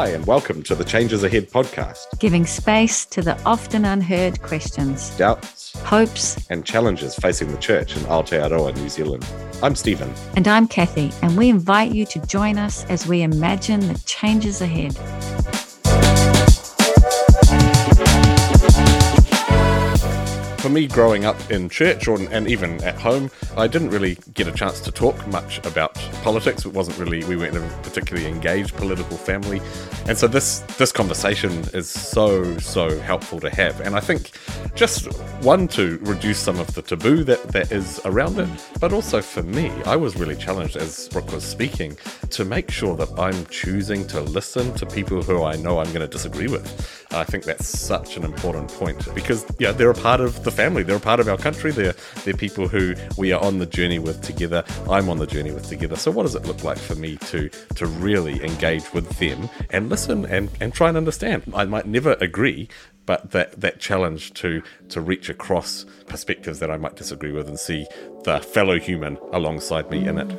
Hi, and welcome to the Changes Ahead podcast, giving space to the often unheard questions, doubts, hopes, and challenges facing the church in Aotearoa, New Zealand. I'm Stephen. And I'm Kathy, and we invite you to join us as we imagine the changes ahead. Me, growing up in church or, and even at home, I didn't really get a chance to talk much about politics. It wasn't really, we weren't a particularly engaged political family. And so this, this conversation is so, so helpful to have. And I think just one, to reduce some of the taboo that, that is around it, but also for me, I was really challenged as Brook was speaking to make sure that I'm choosing to listen to people who I know I'm going to disagree with. I think that's such an important point because yeah, they're a part of the family. They're a part of our country. They're they're people who we are on the journey with together. I'm on the journey with together. So what does it look like for me to to really engage with them and listen and, and try and understand? I might never agree, but that that challenge to to reach across perspectives that I might disagree with and see the fellow human alongside me in it.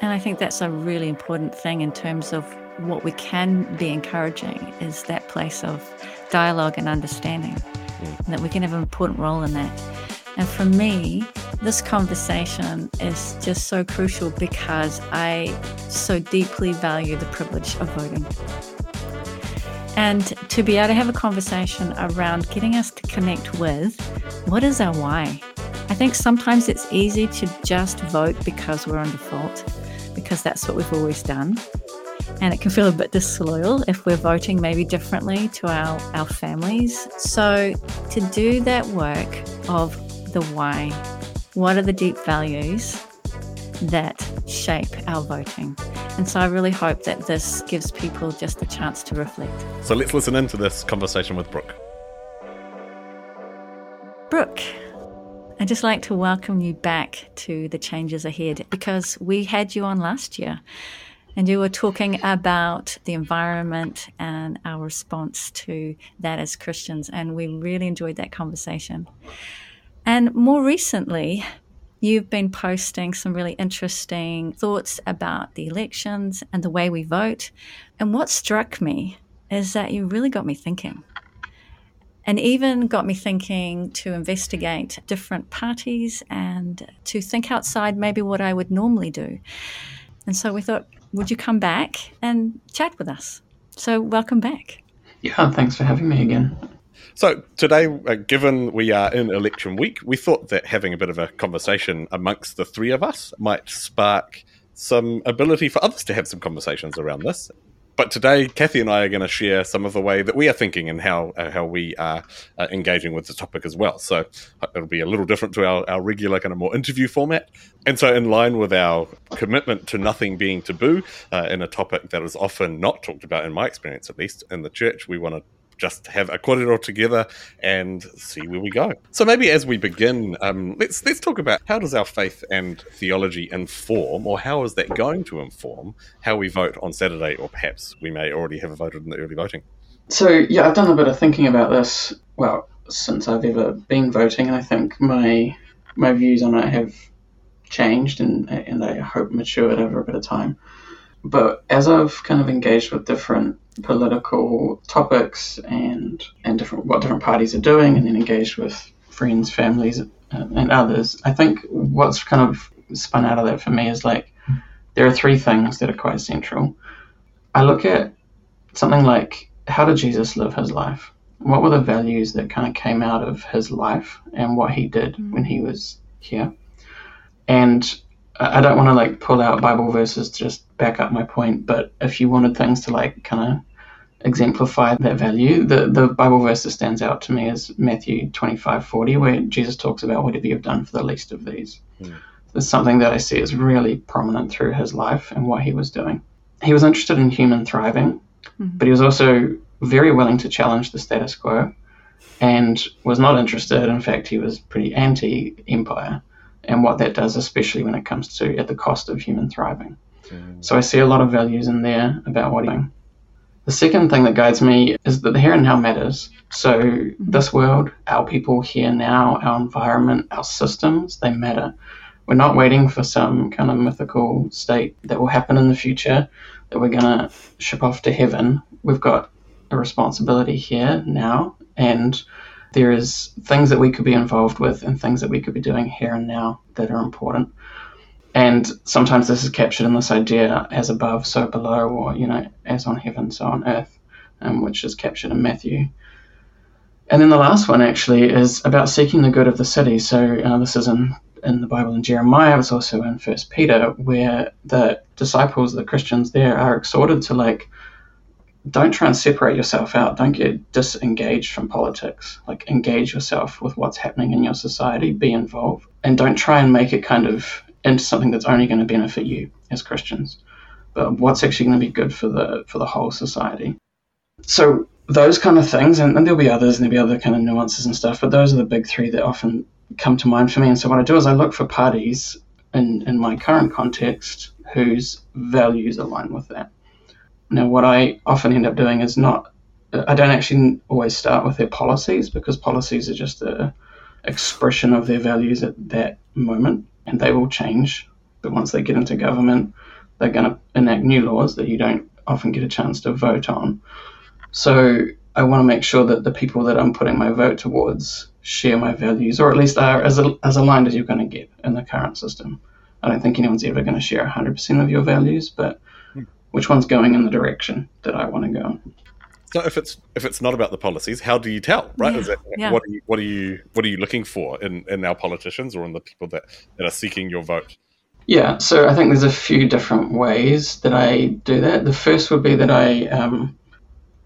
And I think that's a really important thing in terms of what we can be encouraging is that place of dialogue and understanding, mm. and that we can have an important role in that. And for me, this conversation is just so crucial because I so deeply value the privilege of voting. And to be able to have a conversation around getting us to connect with what is our why? I think sometimes it's easy to just vote because we're on default, because that's what we've always done and it can feel a bit disloyal if we're voting maybe differently to our, our families. So, to do that work of the why, what are the deep values that shape our voting? And so, I really hope that this gives people just a chance to reflect. So, let's listen into this conversation with Brook. Brook, I'd just like to welcome you back to the changes ahead because we had you on last year and you were talking about the environment and our response to that as Christians. And we really enjoyed that conversation. And more recently, you've been posting some really interesting thoughts about the elections and the way we vote. And what struck me is that you really got me thinking. And even got me thinking to investigate different parties and to think outside maybe what I would normally do. And so we thought, would you come back and chat with us? So, welcome back. Yeah, thanks for having me again. So, today, uh, given we are in election week, we thought that having a bit of a conversation amongst the three of us might spark some ability for others to have some conversations around this. But today, Kathy and I are going to share some of the way that we are thinking and how uh, how we are uh, engaging with the topic as well. So it'll be a little different to our, our regular kind of more interview format. And so, in line with our commitment to nothing being taboo uh, in a topic that is often not talked about, in my experience at least, in the church, we want to just have a korero together and see where we go. So maybe as we begin, um, let's let's talk about how does our faith and theology inform, or how is that going to inform how we vote on Saturday, or perhaps we may already have voted in the early voting. So yeah, I've done a bit of thinking about this. Well, since I've ever been voting, and I think my my views on it have changed and and I hope matured over a bit of time. But as I've kind of engaged with different political topics and and different what different parties are doing, and then engaged with friends, families, and others, I think what's kind of spun out of that for me is like there are three things that are quite central. I look at something like how did Jesus live his life? What were the values that kind of came out of his life and what he did mm. when he was here? And I don't want to like pull out Bible verses to just back up my point, but if you wanted things to like kind of exemplify that value, the, the Bible verse that stands out to me is Matthew 25 40, where Jesus talks about whatever you've done for the least of these. Mm. It's something that I see is really prominent through his life and what he was doing. He was interested in human thriving, mm-hmm. but he was also very willing to challenge the status quo and was not interested. In fact, he was pretty anti empire and what that does, especially when it comes to at the cost of human thriving. Mm. So I see a lot of values in there about what he's doing. The second thing that guides me is that the here and now matters. So mm-hmm. this world, our people here now, our environment, our systems, they matter. We're not waiting for some kind of mythical state that will happen in the future that we're going to ship off to heaven. we've got a responsibility here now, and there is things that we could be involved with and things that we could be doing here and now that are important. And sometimes this is captured in this idea as above, so below, or, you know, as on heaven, so on earth, um, which is captured in Matthew. And then the last one actually is about seeking the good of the city. So uh, this is in, in the Bible in Jeremiah, it's also in First Peter, where the disciples, the Christians there, are exhorted to like don't try and separate yourself out. Don't get disengaged from politics. Like, engage yourself with what's happening in your society, be involved, and don't try and make it kind of into something that's only going to benefit you as Christians, but what's actually going to be good for the for the whole society. So those kind of things, and, and there'll be others, and there'll be other kind of nuances and stuff, but those are the big three that often come to mind for me. And so what I do is I look for parties in, in my current context whose values align with that. Now, what I often end up doing is not, I don't actually always start with their policies because policies are just a expression of their values at that moment and they will change. But once they get into government, they're going to enact new laws that you don't often get a chance to vote on. So I want to make sure that the people that I'm putting my vote towards share my values, or at least are as, as aligned as you're going to get in the current system. I don't think anyone's ever going to share 100% of your values, but which one's going in the direction that I want to go. So if it's if it's not about the policies, how do you tell? Right? Yeah. It, yeah. What are you what are you what are you looking for in, in our politicians or in the people that, that are seeking your vote? Yeah, so I think there's a few different ways that I do that. The first would be that I um,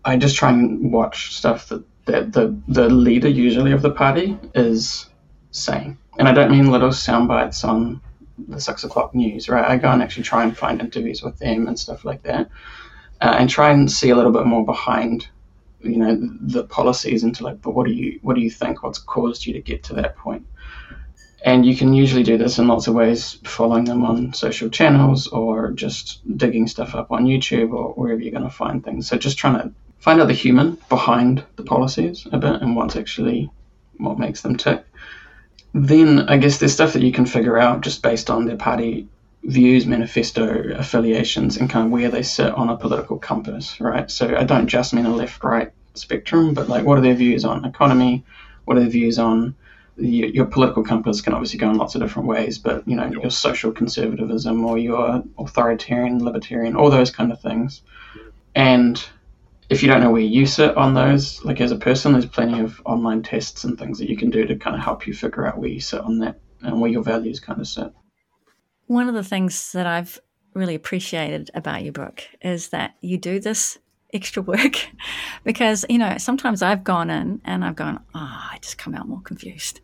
I just try and watch stuff that, that the the leader usually of the party is saying, and I don't mean little sound bites on the six o'clock news, right? I go and actually try and find interviews with them and stuff like that, uh, and try and see a little bit more behind, you know, the policies into like, but what do you what do you think? What's caused you to get to that point? And you can usually do this in lots of ways, following them on social channels or just digging stuff up on YouTube or wherever you're going to find things. So just trying to find out the human behind the policies a bit and what's actually what makes them tick then I guess there's stuff that you can figure out just based on their party views, manifesto, affiliations, and kind of where they sit on a political compass, right? So I don't just mean a left right spectrum, but like what are their views on economy? What are their views on your, your political compass can obviously go in lots of different ways, but you know, your social conservatism or your authoritarian, libertarian, all those kind of things. And if you don't know where you sit on those, like as a person, there's plenty of online tests and things that you can do to kind of help you figure out where you sit on that and where your values kind of sit. One of the things that I've really appreciated about your book is that you do this extra work because, you know, sometimes I've gone in and I've gone, oh, I just come out more confused.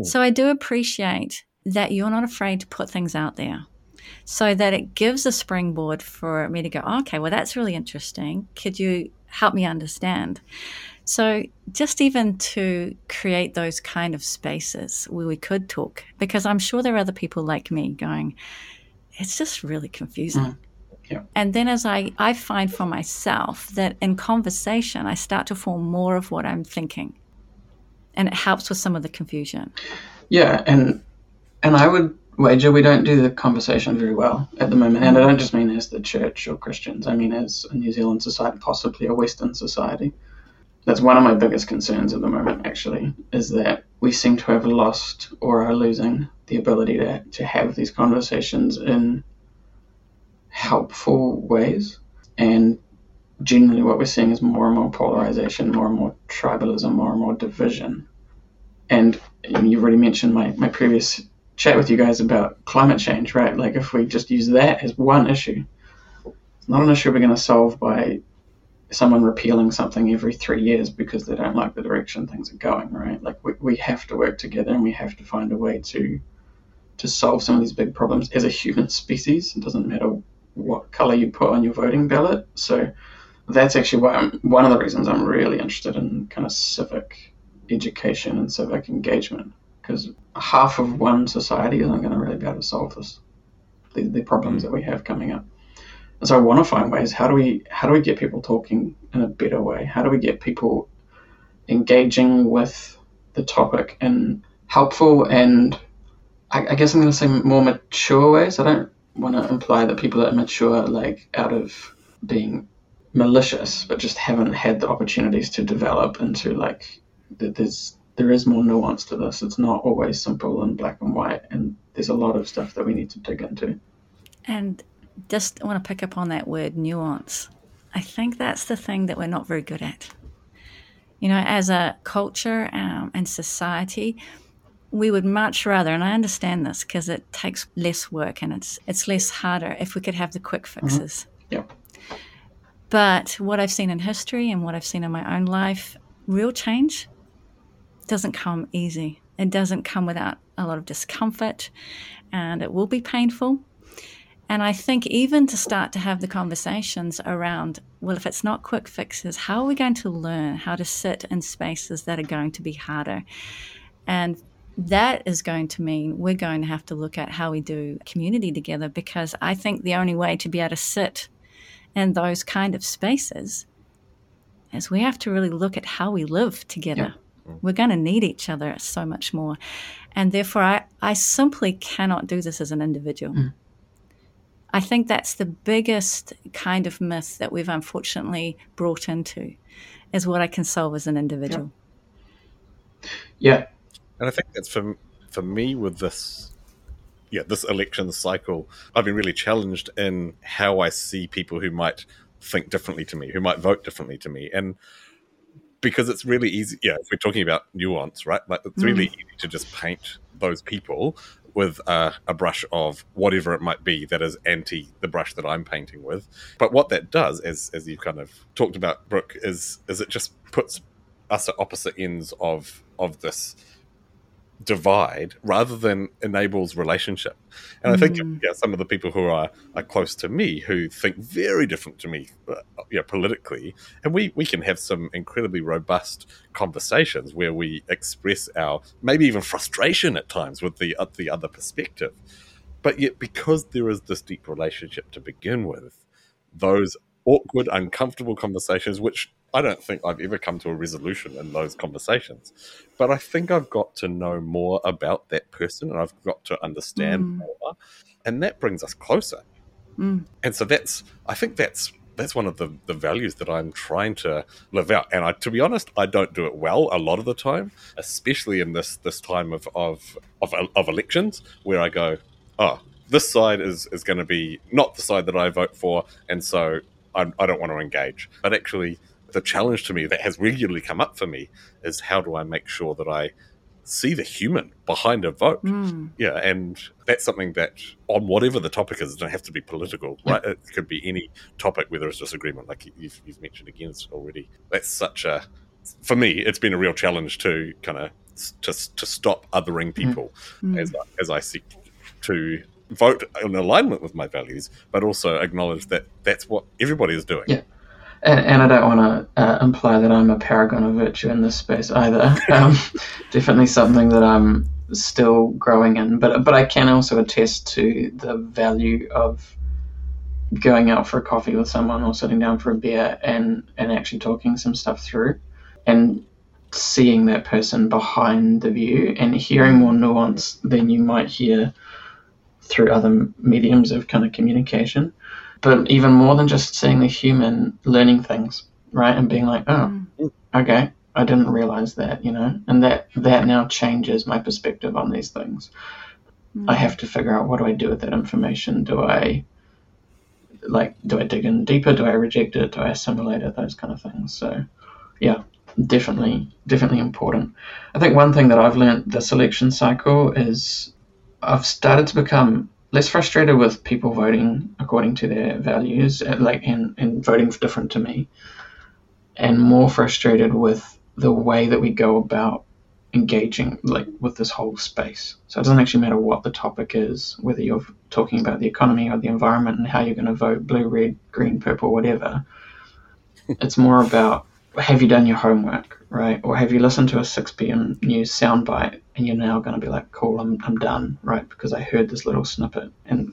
Mm. So I do appreciate that you're not afraid to put things out there so that it gives a springboard for me to go, oh, okay, well, that's really interesting. Could you help me understand? So, just even to create those kind of spaces where we could talk, because I'm sure there are other people like me going, it's just really confusing. Mm. Yeah. And then as I, I find for myself that in conversation, I start to form more of what I'm thinking. And it helps with some of the confusion. Yeah. And, and I would wager we don't do the conversation very well at the moment. And I don't just mean as the church or Christians, I mean as a New Zealand society, possibly a Western society. That's one of my biggest concerns at the moment, actually, is that we seem to have lost or are losing the ability to, to have these conversations in helpful ways. And generally, what we're seeing is more and more polarization, more and more tribalism, more and more division. And, you've already mentioned my, my previous chat with you guys about climate change, right? Like if we just use that as one issue, it's not an issue we're going to solve by someone repealing something every three years because they don't like the direction things are going, right? Like we, we have to work together and we have to find a way to to solve some of these big problems as a human species. It doesn't matter what color you put on your voting ballot. So that's actually why I'm one of the reasons I'm really interested in kind of civic education and civic engagement because half of one society isn't going to really be able to solve this the, the problems mm. that we have coming up. And so I want to find ways. How do we how do we get people talking in a better way? How do we get people engaging with the topic in helpful and I, I guess I'm going to say more mature ways. I don't want to imply that people are mature like out of being malicious, but just haven't had the opportunities to develop into like there's there is more nuance to this. It's not always simple and black and white, and there's a lot of stuff that we need to dig into. And just want to pick up on that word nuance. I think that's the thing that we're not very good at. You know, as a culture um, and society, we would much rather, and I understand this because it takes less work and it's it's less harder if we could have the quick mm-hmm. fixes. Mm-hmm. Yeah. But what I've seen in history and what I've seen in my own life, real change doesn't come easy. It doesn't come without a lot of discomfort and it will be painful. And I think even to start to have the conversations around, well, if it's not quick fixes, how are we going to learn how to sit in spaces that are going to be harder? And that is going to mean we're going to have to look at how we do community together because I think the only way to be able to sit in those kind of spaces is we have to really look at how we live together. We're going to need each other so much more. And therefore, I, I simply cannot do this as an individual. Mm. I think that's the biggest kind of myth that we've unfortunately brought into is what I can solve as an individual. Yeah. yeah. And I think that's for, for me with this yeah, this election cycle, I've been really challenged in how I see people who might think differently to me, who might vote differently to me. And because it's really easy, yeah, if we're talking about nuance, right? Like it's really mm. easy to just paint those people with a, a, brush of whatever it might be that is anti the brush that I'm painting with. But what that does, as as you've kind of talked about, Brook, is is it just puts us at opposite ends of of this divide rather than enables relationship. And. I think mm. yeah, some of the people who are, are close to me who think very different to me uh, you know, politically, and we, we can have some incredibly robust conversations where we express our maybe even frustration at times with the, uh, the other perspective. But yet, because there is this deep relationship to begin with, those awkward, uncomfortable conversations, which I don't think I've ever come to a resolution in those conversations. But I think I've got to know more about that person and I've got to understand mm. more. And that brings us closer. Mm. And so that's, I think that's, that's one of the, the values that I'm trying to live out. And I, to be honest, I don't do it well a lot of the time, especially in this, this time of, of, of, of elections where I go, oh, this side is, is going to be not the side that I vote for. And so I, I don't want to engage. But actually, the challenge to me that has regularly come up for me is how do I make sure that I see the human behind a vote? Mm. Yeah, and that's something that on whatever the topic is, it doesn't have to be political, right? It could be any topic where there's disagreement, like you've, you've mentioned again already. That's such a for me, it's been a real challenge to kind of to, to stop othering hmm. people mm. as, as I seek to vote in alignment with my values, but also acknowledge that that's what everybody is doing. Yeah and, and I don't want to uh, imply that I'm a paragon of virtue in this space either. Um, definitely something that I'm still growing in, but but I can also attest to the value of going out for a coffee with someone or sitting down for a beer and and actually talking some stuff through, and seeing that person behind the view and hearing more nuance than you might hear through other mediums of kind of communication but even more than just seeing the human learning things, right, and being like, oh, mm. okay, I didn't realize that, you know, and that that now changes my perspective on these things. Mm. I have to figure out what do I do with that information? Do I like do I dig in deeper? Do I reject it? Do I assimilate it? Those kind of things. So, yeah, definitely, definitely important. I think one thing that I've learned this election cycle is I've started to become less frustrated with people voting according to their values, uh, like and, and voting different to me, and more frustrated with the way that we go about engaging like with this whole space. So it doesn't actually matter what the topic is, whether you're talking about the economy or the environment and how you're going to vote blue, red, green, purple, whatever. it's more about have you done your homework, right? Or have you listened to a 6 p.m. news soundbite and you're now going to be like, cool, I'm, I'm done, right? Because I heard this little snippet. And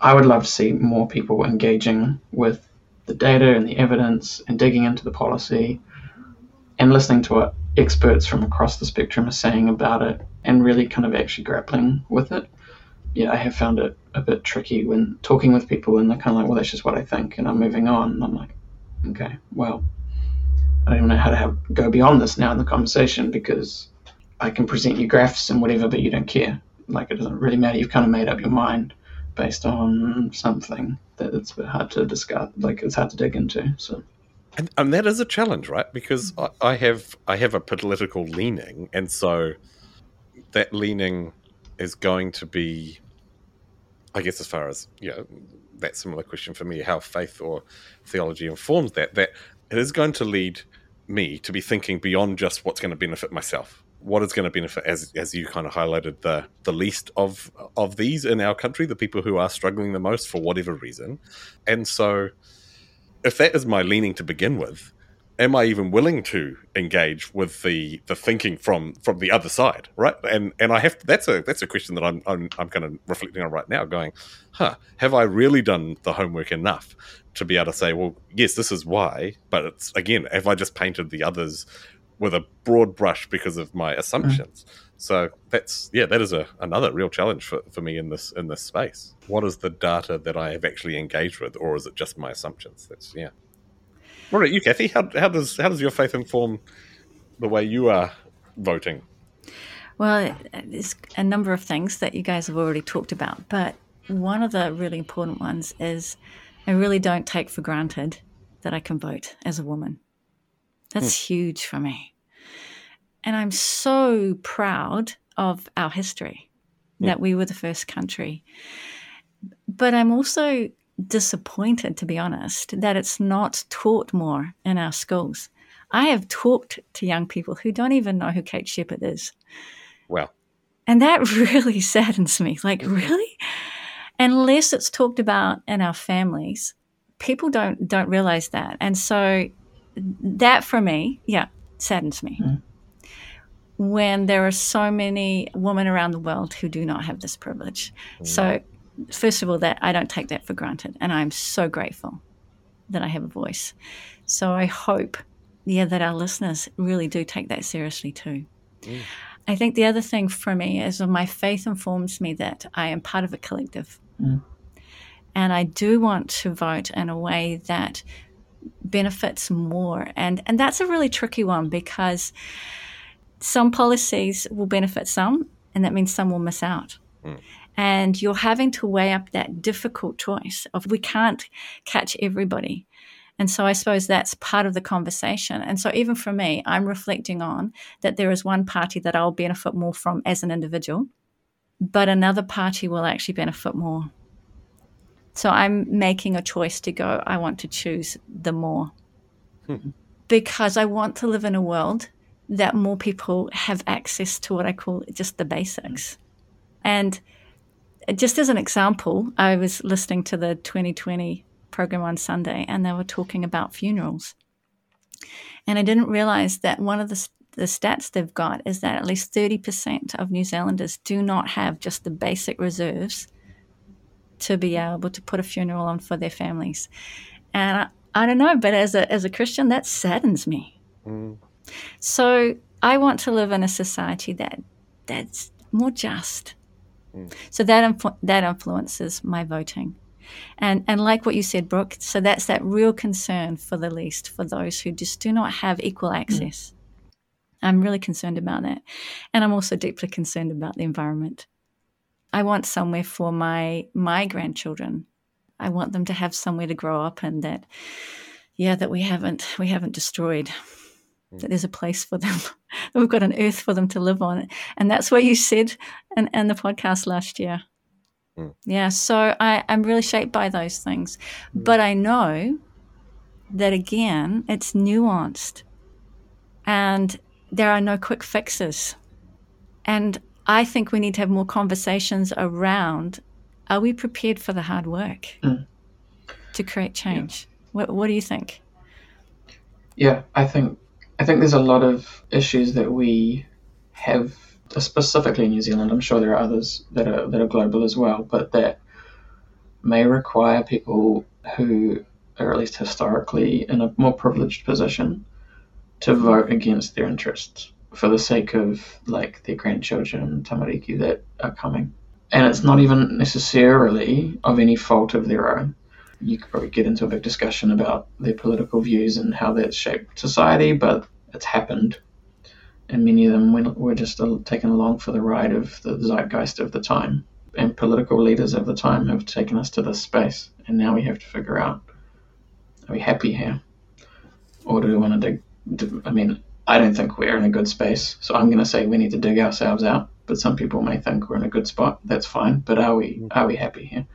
I would love to see more people engaging with the data and the evidence and digging into the policy and listening to what experts from across the spectrum are saying about it and really kind of actually grappling with it. Yeah, I have found it a bit tricky when talking with people and they're kind of like, well, that's just what I think, and I'm moving on. And I'm like, okay, well, I don't even know how to have, go beyond this now in the conversation because I can present you graphs and whatever, but you don't care. Like it doesn't really matter. You've kind of made up your mind based on something that it's a bit hard to discuss. Like it's hard to dig into. So. And, and that is a challenge, right? Because I, I have I have a political leaning, and so that leaning is going to be, I guess, as far as you know, that similar question for me, how faith or theology informs that. That it is going to lead me to be thinking beyond just what's going to benefit myself. What is going to benefit, as as you kind of highlighted, the the least of of these in our country, the people who are struggling the most for whatever reason, and so if that is my leaning to begin with, am I even willing to engage with the the thinking from from the other side, right? And and I have that's a that's a question that I'm I'm, I'm kind of reflecting on right now, going, huh, have I really done the homework enough to be able to say, well, yes, this is why, but it's again, have I just painted the others with a broad brush because of my assumptions? Mm. So that's yeah, that is a another real challenge for, for me in this in this space. What is the data that I have actually engaged with, or is it just my assumptions? That's yeah. What about you, Kathy? How, how does how does your faith inform the way you are voting? Well, there's a number of things that you guys have already talked about, but one of the really important ones is I really don't take for granted that I can vote as a woman. That's hmm. huge for me. And I'm so proud of our history yeah. that we were the first country. But I'm also disappointed, to be honest, that it's not taught more in our schools. I have talked to young people who don't even know who Kate Sheppard is. Well. And that really saddens me. Like, really? Unless it's talked about in our families, people don't don't realize that. And so that for me, yeah, saddens me. Mm when there are so many women around the world who do not have this privilege. Mm. So, first of all, that I don't take that for granted, and I'm so grateful that I have a voice. So I hope, yeah, that our listeners really do take that seriously too. Mm. I think the other thing for me is my faith informs me that I am part of a collective. Mm. And I do want to vote in a way that benefits more. And and that's a really tricky one because some policies will benefit some, and that means some will miss out. Mm. And you're having to weigh up that difficult choice of we can't catch everybody. And so I suppose that's part of the conversation. And so even for me, I'm reflecting on that there is one party that I'll benefit more from as an individual, but another party will actually benefit more. So I'm making a choice to go, I want to choose the more. Hmm. Because I want to live in a world that more people have access to what I call just the basics. And just as an example, I was listening to the 2020 program on Sunday and they were talking about funerals. And I didn't realize that one of the, the stats they've got is that at least 30% of New Zealanders do not have just the basic reserves to be able to put a funeral on for their families. And I, I don't know, but as a, as a Christian, that saddens me. Mm. So I want to live in a society that that's more just. Mm. So that influ- that influences my voting. And and like what you said, Brook, so that's that real concern for the least, for those who just do not have equal mm. access. Mm. I'm really concerned about that. And I'm also deeply concerned about the environment. I want somewhere for my my grandchildren. I want them to have somewhere to grow up and that yeah, that we haven't we haven't destroyed that there's a place for them. We've got an earth for them to live on. And that's what you said in, in the podcast last year. Mm. Yeah, so I, I'm really shaped by those things. Mm. But I know that again, it's nuanced and there are no quick fixes. And I think we need to have more conversations around are we prepared for the hard work mm. to create change? Yeah. What, what do you think? Yeah, I think I think there's a lot of issues that we have specifically in New Zealand. I'm sure there are others that are that are global as well, but that may require people who are at least historically in a more privileged position to vote against their interests for the sake of like their grandchildren and tamariki that are coming. And it's not even necessarily of any fault of their own. you could probably get into a big discussion about their political views and how that's shaped society, but it's happened. And many of them were just uh, taken along for the ride of the zeitgeist of the time. And political leaders of the time have taken us to this space. And now we have to figure out are we happy here? Or do we want to dig? I mean, I don't think we're in a good space. So I'm going to say we need to dig ourselves out. But some people may think we're in a good spot. That's fine. But are we, mm. are we happy here?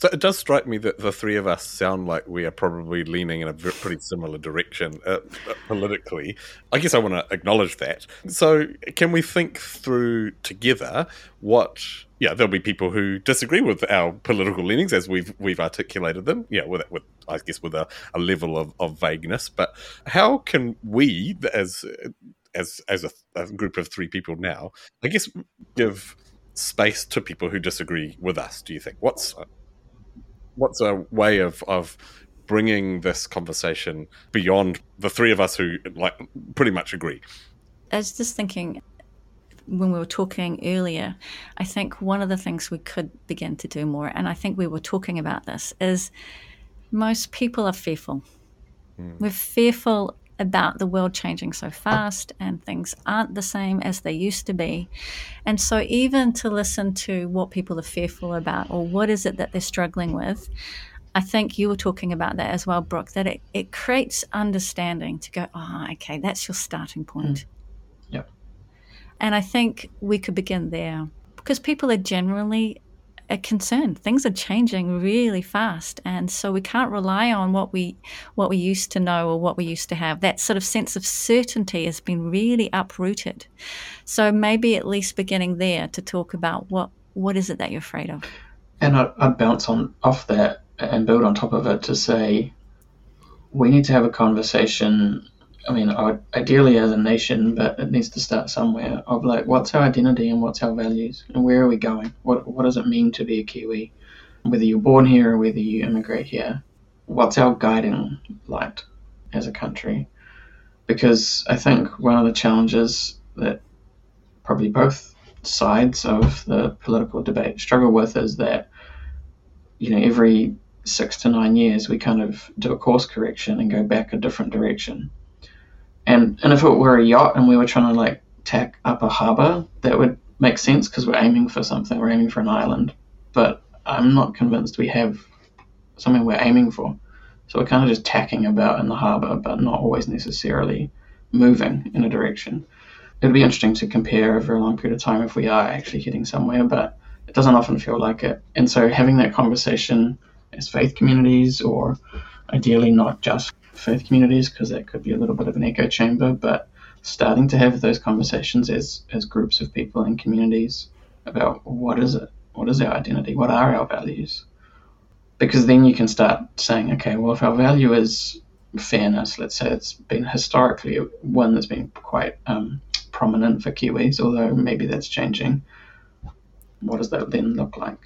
So it does strike me that the three of us sound like we are probably leaning in a pretty similar direction uh, uh, politically. I guess I want to acknowledge that. So can we think through together what? Yeah, there'll be people who disagree with our political leanings as we've we've articulated them. Yeah, with with I guess with a, a level of, of vagueness. But how can we, as as as a, a group of three people now, I guess give space to people who disagree with us? Do you think what's what's a way of of bringing this conversation beyond the three of us who like pretty much agree? I was just thinking when we were talking earlier, I think one of the things we could begin to do more, and I think we were talking about this, is most people are fearful. Mm. We're fearful about the world changing so fast and things aren't the same as they used to be. And so, even to listen to what people are fearful about or what is it that they're struggling with, I think you were talking about that as well, Brook, that it, it creates understanding to go, oh, okay, that's your starting point. Mm. Yep. And I think we could begin there because people are generally a concern. Things are changing really fast, and so we can't rely on what we what we used to know or what we used to have. That sort of sense of certainty has been really uprooted. So maybe at least beginning there to talk about what what is it that you're afraid of. And I, I'd bounce on off that and build on top of it to say we need to have a conversation I mean, ideally as a nation, but it needs to start somewhere. Of like, what's our identity and what's our values, and where are we going? What what does it mean to be a Kiwi? Whether you're born here or whether you immigrate here, what's our guiding light as a country? Because I think one of the challenges that probably both sides of the political debate struggle with is that you know every six to nine years we kind of do a course correction and go back a different direction and and if it were a yacht and we were trying to like tack up a harbor, that would make sense because we're aiming for something. We're aiming for an island. But I'm not convinced we have something we're aiming for. So we're kind of just tacking about in the harbor, but not always necessarily moving in a direction. It'd be interesting to compare over a long period of time if we are actually heading somewhere, but it doesn't often feel like it. And so having that conversation as faith communities, or ideally not just faith communities because that could be a little bit of an echo chamber, but starting to have those conversations as, as groups of people and communities about what is it? What is our identity? What are our values? Because then you can start saying, okay, well, if our value is fairness, let's say it's been historically one that's been quite um, prominent for Kiwis, although maybe that's changing. What does that then look like?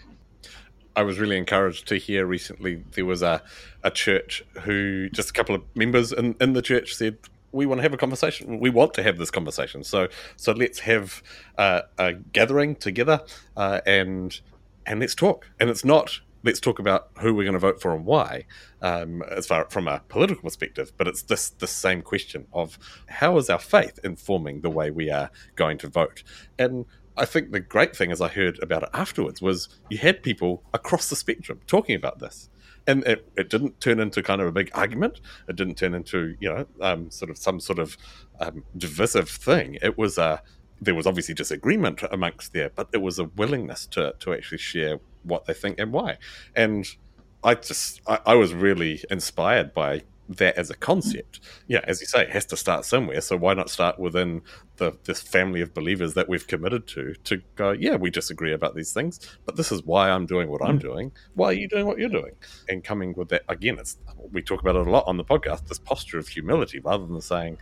I was really encouraged to hear recently there was a, a church who just a couple of members in, in the church said we want to have a conversation. We want to have this conversation. So so let's have uh, a gathering together uh, and and let's talk. And it's not let's talk about who we're going to vote for and why, um, as far from a political perspective. But it's this the same question of how is our faith informing the way we are going to vote and I think the great thing, as I heard about it afterwards, was you had people across the spectrum talking about this. And it, it didn't turn into kind of a big argument. It didn't turn into, you know, um, sort of some sort of um, divisive thing. It was a, there was obviously disagreement amongst there, but it was a willingness to, to actually share what they think and why. And I just, I, I was really inspired by that as a concept. Yeah, as you say, it has to start somewhere. So why not start within the this family of believers that we've committed to to go, yeah, we disagree about these things, but this is why I'm doing what I'm mm. doing. Why are you doing what you're doing? And coming with that again, it's we talk about it a lot on the podcast, this posture of humility rather than saying,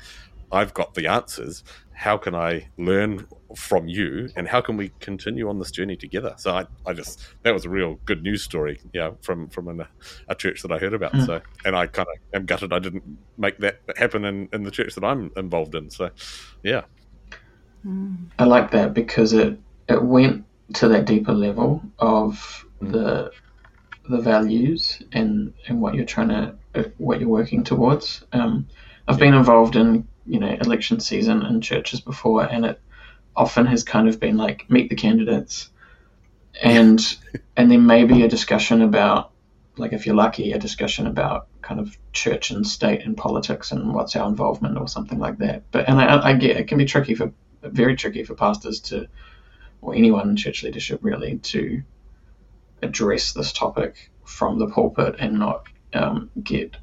I've got the answers. How can I learn from you, and how can we continue on this journey together? So I, I just that was a real good news story, yeah, from from an, a church that I heard about. Mm. So, and I kind of am gutted I didn't make that happen in, in the church that I'm involved in. So, yeah, I like that because it it went to that deeper level of the the values and and what you're trying to uh, what you're working towards. Um, I've been involved in you know election season in churches before, and it often has kind of been like meet the candidates, and and then maybe a discussion about like if you're lucky, a discussion about kind of church and state and politics and what's our involvement or something like that. But and I, I get it can be tricky for very tricky for pastors to or anyone in church leadership really to address this topic from the pulpit and not um, get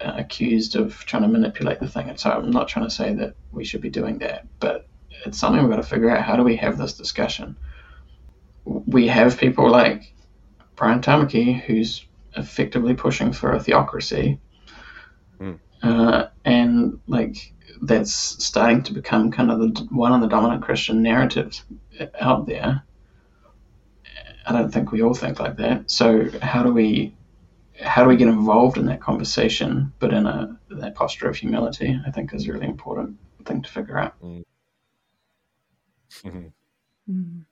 uh, accused of trying to manipulate the thing. And so I'm not trying to say that we should be doing that, but it's something we've got to figure out. How do we have this discussion? We have people like Brian Tamaki, who's effectively pushing for a theocracy, mm. uh, and like that's starting to become kind of the, one of the dominant Christian narratives out there. I don't think we all think like that. So how do we how do we get involved in that conversation, but in a that posture of humility? I think is a really important thing to figure out. Mm. Mm.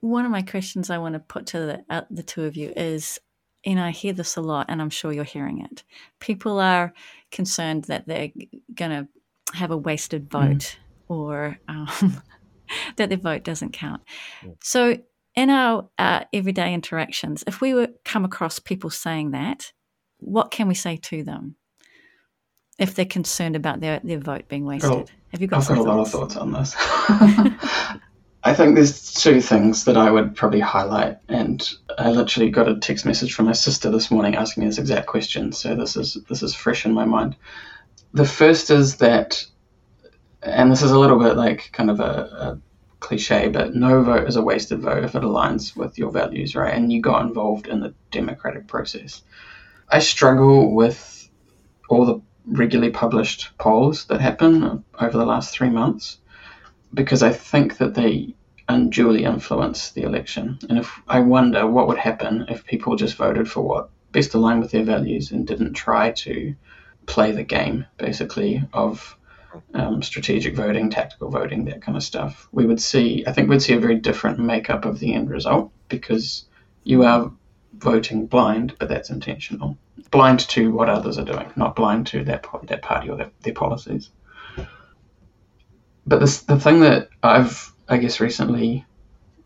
One of my questions I want to put to the, uh, the two of you is and I hear this a lot, and I'm sure you're hearing it. People are concerned that they're going to have a wasted mm. vote mm. or um, that their vote doesn't count. Mm. So, in our uh, everyday interactions, if we were come across people saying that, what can we say to them if they're concerned about their, their vote being wasted? Well, have you got? I've got a lot of thoughts on this. I think there's two things that I would probably highlight, and I literally got a text message from my sister this morning asking me this exact question. So this is this is fresh in my mind. The first is that, and this is a little bit like kind of a, a cliche, but no vote is a wasted vote if it aligns with your values, right? And you got involved in the democratic process. I struggle with all the regularly published polls that happen over the last three months because I think that they unduly influence the election. And if I wonder what would happen if people just voted for what best aligned with their values and didn't try to play the game, basically, of um, strategic voting, tactical voting, that kind of stuff. We would see, I think we'd see a very different makeup of the end result because you are voting blind, but that's intentional. Blind to what others are doing, not blind to that, that party or their, their policies but this the thing that I've I guess recently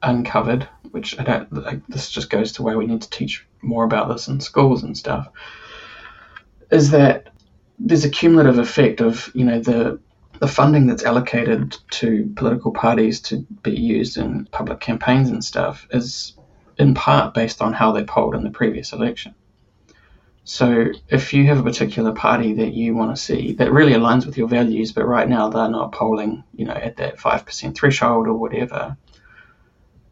uncovered, which I don't like, this just goes to where we need to teach more about this in schools and stuff, is that there's a cumulative effect of you know the the funding that's allocated to political parties to be used in public campaigns and stuff is in part based on how they polled in the previous election. So if you have a particular party that you want to see that really aligns with your values, but right now they're not polling, you know, at that five percent threshold or whatever,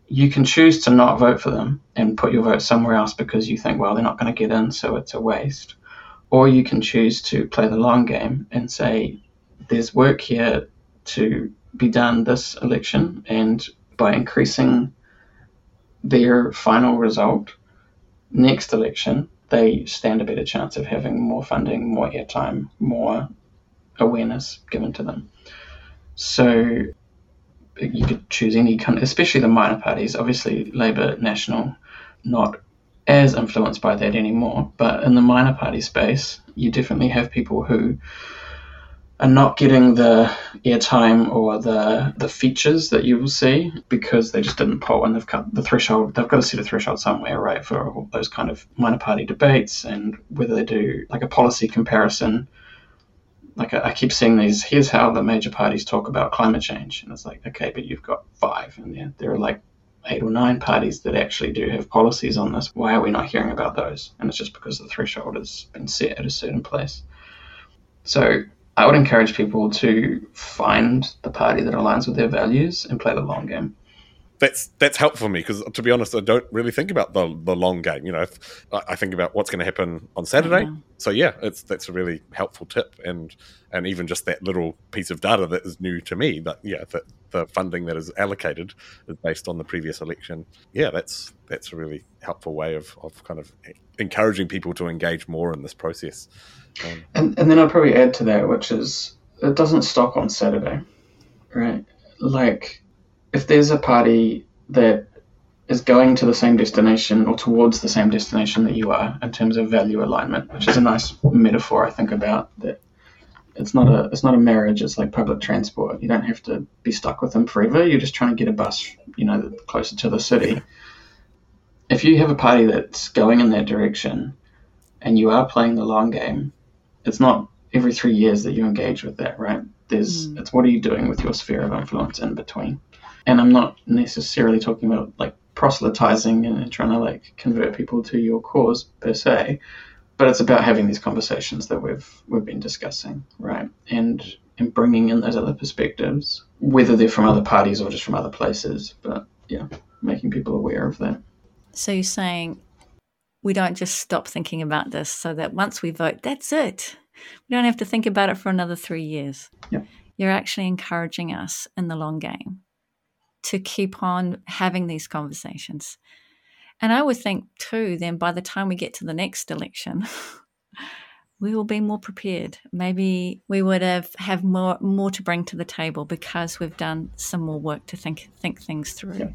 you can choose to not vote for them and put your vote somewhere else because you think, well, they're not going to get in, so it's a waste. Or you can choose to play the long game and say, there's work here to be done this election, and by increasing their final result next election, they stand a better chance of having more funding, more airtime, more awareness given to them. So you could choose any kind, especially the minor parties. Obviously, Labour, National, not as influenced by that anymore. But in the minor party space, you definitely have people who are not getting the airtime or the the features that you will see because they just didn't poll and they've cut the threshold. They've got to set a threshold somewhere, right, for those kind of minor party debates and whether they do like a policy comparison. Like I, I keep seeing these. Here's how the major parties talk about climate change, and it's like, okay, but you've got five, and there there are like eight or nine parties that actually do have policies on this. Why are we not hearing about those? And it's just because the threshold has been set at a certain place. So I would encourage people to find the party that aligns with their values and play the long game. That's that's helpful for me because to be honest, I don't really think about the the long game. You know, I think about what's going to happen on Saturday. So yeah, it's that's a really helpful tip, and and even just that little piece of data that is new to me. That yeah, that the funding that is allocated is based on the previous election. Yeah, that's that's a really helpful way of of kind of encouraging people to engage more in this process. And and then I'd probably add to that, which is it doesn't stop on Saturday, right? Like if there's a party that is going to the same destination or towards the same destination that you are in terms of value alignment, which is a nice metaphor I think about that it's not a it's not a marriage, it's like public transport. You don't have to be stuck with them forever. You're just trying to get a bus, you know, closer to the city. If you have a party that's going in that direction and you are playing the long game, it's not every three years that you engage with that, right? There's mm. it's what are you doing with your sphere of influence in between. And I'm not necessarily talking about like proselytizing and trying to like convert people to your cause per se, but it's about having these conversations that we've we've been discussing, right? And and bringing in those other perspectives, whether they're from other parties or just from other places. But yeah, making people aware of that. So you're saying we don't just stop thinking about this, so that once we vote, that's it. We don't have to think about it for another three years. Yep. You're actually encouraging us in the long game to keep on having these conversations. And I would think, too, then by the time we get to the next election, we will be more prepared. Maybe we would have, have more more to bring to the table because we've done some more work to think think things through. Yeah.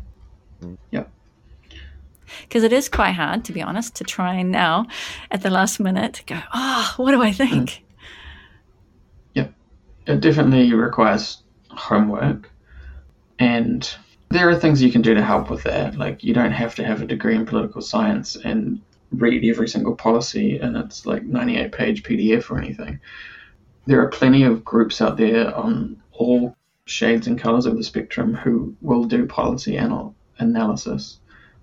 Mm. Because it is quite hard, to be honest, to try and now at the last minute go, oh, what do I think? Mm. Yeah. It definitely requires homework and there are things you can do to help with that. Like you don't have to have a degree in political science and read every single policy and it's like 98 page PDF or anything. There are plenty of groups out there on all shades and colors of the spectrum who will do policy anal- analysis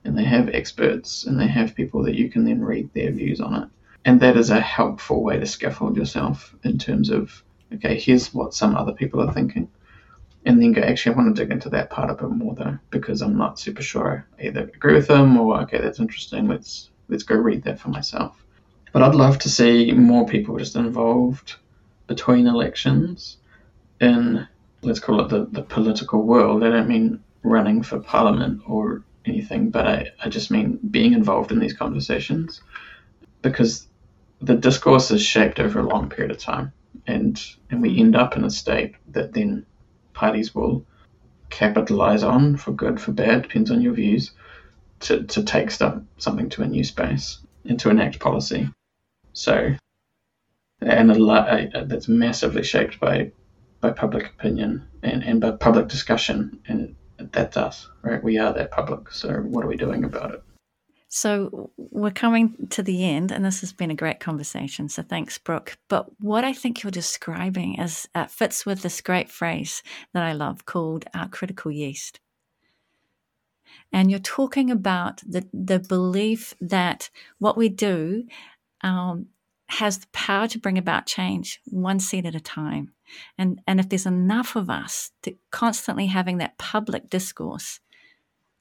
and they have experts and they have people that you can then read their views on it. And that is a helpful way to scaffold yourself in terms of, okay, here's what some other people are thinking and then go, actually, I want to dig into that part a bit more though, because I'm not super sure I either agree with them or okay, that's interesting. Let's let's go read that for myself. But I'd love to see more people just involved between elections in let's call it the, the political world. I don't mean running for parliament or anything, but I, I just mean being involved in these conversations because the discourse is shaped over a long period of time and and we end up in a state that then parties will capitalize on for good, for bad, depends on your views, to, to take stuff, something to a new space and to enact policy. So, and a lot, uh, that's massively shaped by by public opinion and, and by public discussion, and that's us, right? We are that public. So, what are we doing about it? So we're coming to the end, and this has been a great conversation. So thanks, Brook. But what I think you're describing is uh, fits with this great phrase that I love called our critical yeast. And you're talking about the the belief that what we do um, has the power to bring about change one seed at a time. And and if there's enough of us to constantly having that public discourse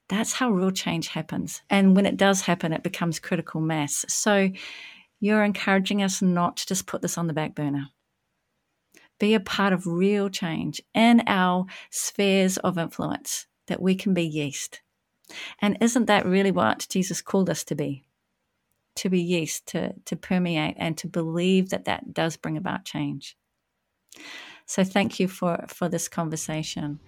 that's how real change happens. And when it does happen, it becomes critical mass. So you're encouraging us not to just put this on the back burner. Be a part of real change in our spheres of influence, that we can be yeast. And isn't that really what Jesus called us to be? To be yeast, to, to permeate, and to believe that that does bring about change. So thank you for, for this conversation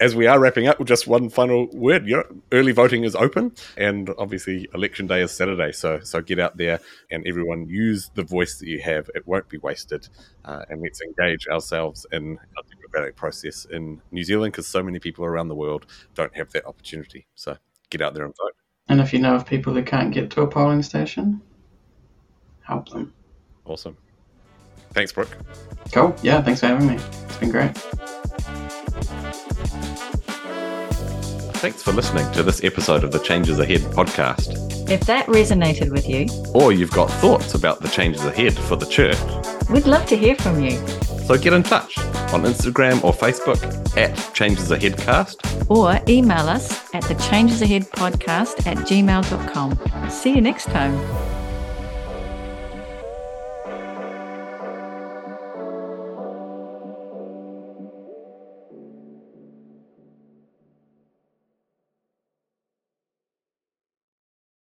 as we are wrapping up, just one final word. You know, early voting is open, and obviously election day is Saturday. So, so get out there and everyone use the voice that you have. It won't be wasted, uh, and let's engage ourselves in our democratic process in New Zealand because so many people around the world don't have that opportunity. So, get out there and vote. And if you know of people who can't get to a polling station, help them. Awesome. Thanks, Brook. Cool. Yeah, thanks for having me. It's been great. Thanks for listening to this episode of the Changes Ahead podcast. If that resonated with you, or you've got thoughts about the changes ahead for the church, we'd love to hear from you. So get in touch on Instagram or Facebook at Changes Ahead Cast. Or email us at the Changes Ahead Podcast at gmail.com. See you next time.